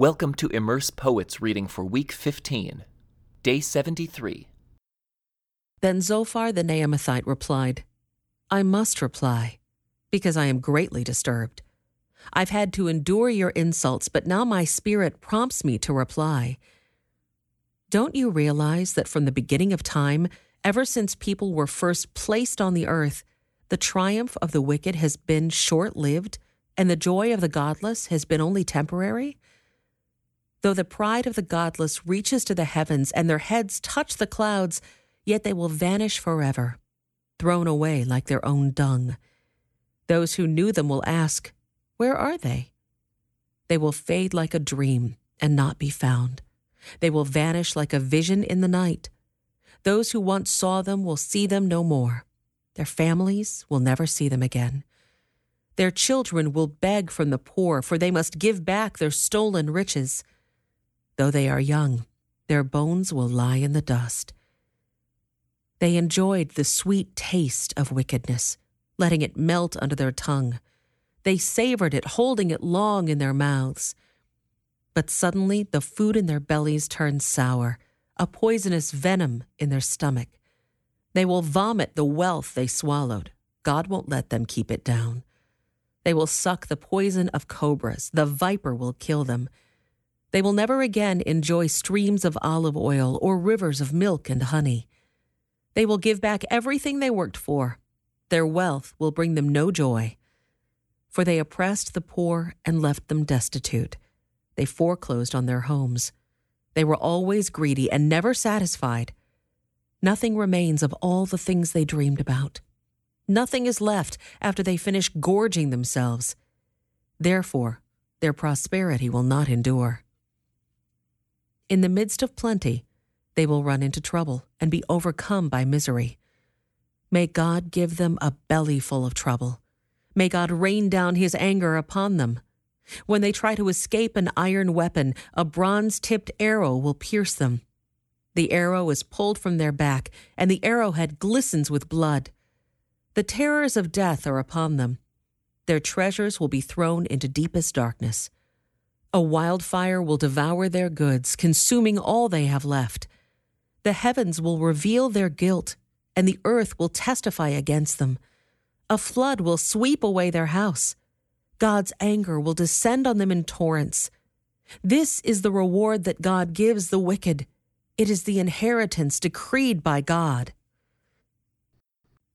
Welcome to Immerse Poets reading for week 15, day 73. Then Zophar the Naamathite replied, I must reply, because I am greatly disturbed. I've had to endure your insults, but now my spirit prompts me to reply. Don't you realize that from the beginning of time, ever since people were first placed on the earth, the triumph of the wicked has been short lived, and the joy of the godless has been only temporary? Though the pride of the godless reaches to the heavens and their heads touch the clouds, yet they will vanish forever, thrown away like their own dung. Those who knew them will ask, Where are they? They will fade like a dream and not be found. They will vanish like a vision in the night. Those who once saw them will see them no more. Their families will never see them again. Their children will beg from the poor, for they must give back their stolen riches. Though they are young, their bones will lie in the dust. They enjoyed the sweet taste of wickedness, letting it melt under their tongue. They savored it, holding it long in their mouths. But suddenly the food in their bellies turns sour, a poisonous venom in their stomach. They will vomit the wealth they swallowed. God won't let them keep it down. They will suck the poison of cobras. The viper will kill them. They will never again enjoy streams of olive oil or rivers of milk and honey. They will give back everything they worked for. Their wealth will bring them no joy. For they oppressed the poor and left them destitute. They foreclosed on their homes. They were always greedy and never satisfied. Nothing remains of all the things they dreamed about. Nothing is left after they finish gorging themselves. Therefore, their prosperity will not endure. In the midst of plenty, they will run into trouble and be overcome by misery. May God give them a belly full of trouble. May God rain down his anger upon them. When they try to escape an iron weapon, a bronze tipped arrow will pierce them. The arrow is pulled from their back, and the arrowhead glistens with blood. The terrors of death are upon them. Their treasures will be thrown into deepest darkness. A wildfire will devour their goods, consuming all they have left. The heavens will reveal their guilt, and the earth will testify against them. A flood will sweep away their house. God's anger will descend on them in torrents. This is the reward that God gives the wicked. It is the inheritance decreed by God.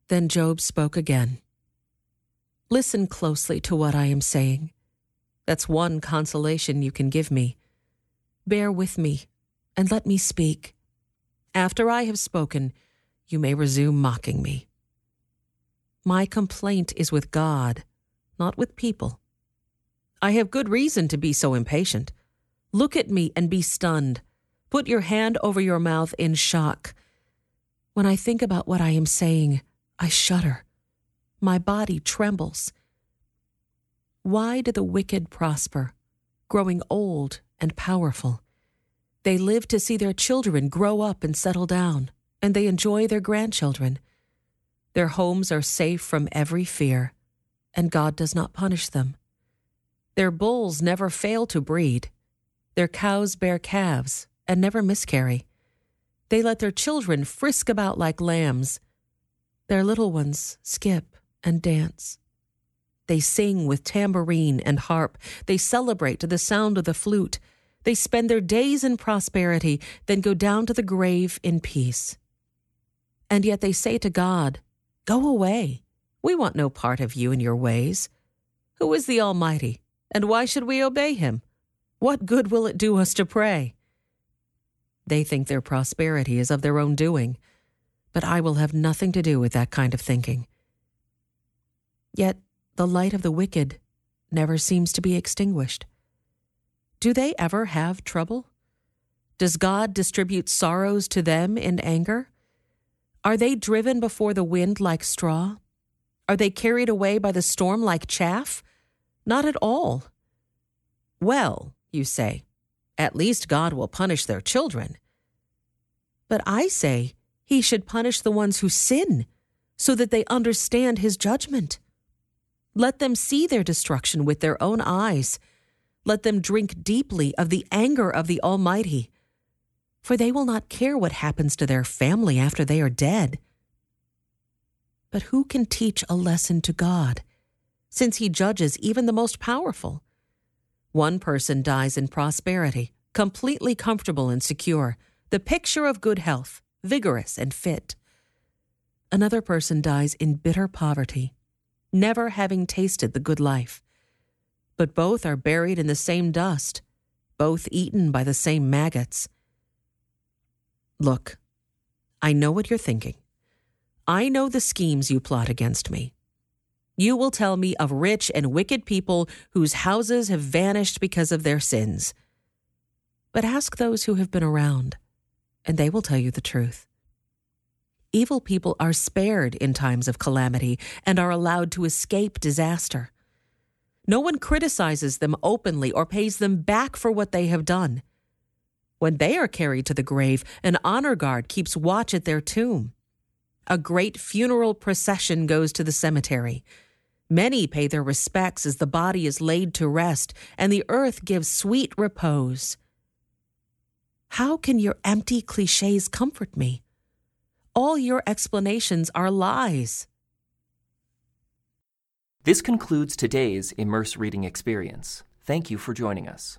Then Job spoke again. Listen closely to what I am saying. That's one consolation you can give me. Bear with me and let me speak. After I have spoken, you may resume mocking me. My complaint is with God, not with people. I have good reason to be so impatient. Look at me and be stunned. Put your hand over your mouth in shock. When I think about what I am saying, I shudder. My body trembles. Why do the wicked prosper, growing old and powerful? They live to see their children grow up and settle down, and they enjoy their grandchildren. Their homes are safe from every fear, and God does not punish them. Their bulls never fail to breed. Their cows bear calves and never miscarry. They let their children frisk about like lambs. Their little ones skip and dance. They sing with tambourine and harp. They celebrate to the sound of the flute. They spend their days in prosperity, then go down to the grave in peace. And yet they say to God, Go away. We want no part of you and your ways. Who is the Almighty, and why should we obey him? What good will it do us to pray? They think their prosperity is of their own doing, but I will have nothing to do with that kind of thinking. Yet the light of the wicked never seems to be extinguished. Do they ever have trouble? Does God distribute sorrows to them in anger? Are they driven before the wind like straw? Are they carried away by the storm like chaff? Not at all. Well, you say, at least God will punish their children. But I say he should punish the ones who sin, so that they understand his judgment. Let them see their destruction with their own eyes let them drink deeply of the anger of the Almighty, for they will not care what happens to their family after they are dead. But who can teach a lesson to God, since He judges even the most powerful? One person dies in prosperity, completely comfortable and secure, the picture of good health, vigorous and fit. Another person dies in bitter poverty, never having tasted the good life. But both are buried in the same dust, both eaten by the same maggots. Look, I know what you're thinking. I know the schemes you plot against me. You will tell me of rich and wicked people whose houses have vanished because of their sins. But ask those who have been around, and they will tell you the truth. Evil people are spared in times of calamity and are allowed to escape disaster. No one criticizes them openly or pays them back for what they have done. When they are carried to the grave, an honor guard keeps watch at their tomb. A great funeral procession goes to the cemetery. Many pay their respects as the body is laid to rest, and the earth gives sweet repose. How can your empty cliches comfort me? All your explanations are lies. This concludes today's Immerse Reading Experience. Thank you for joining us.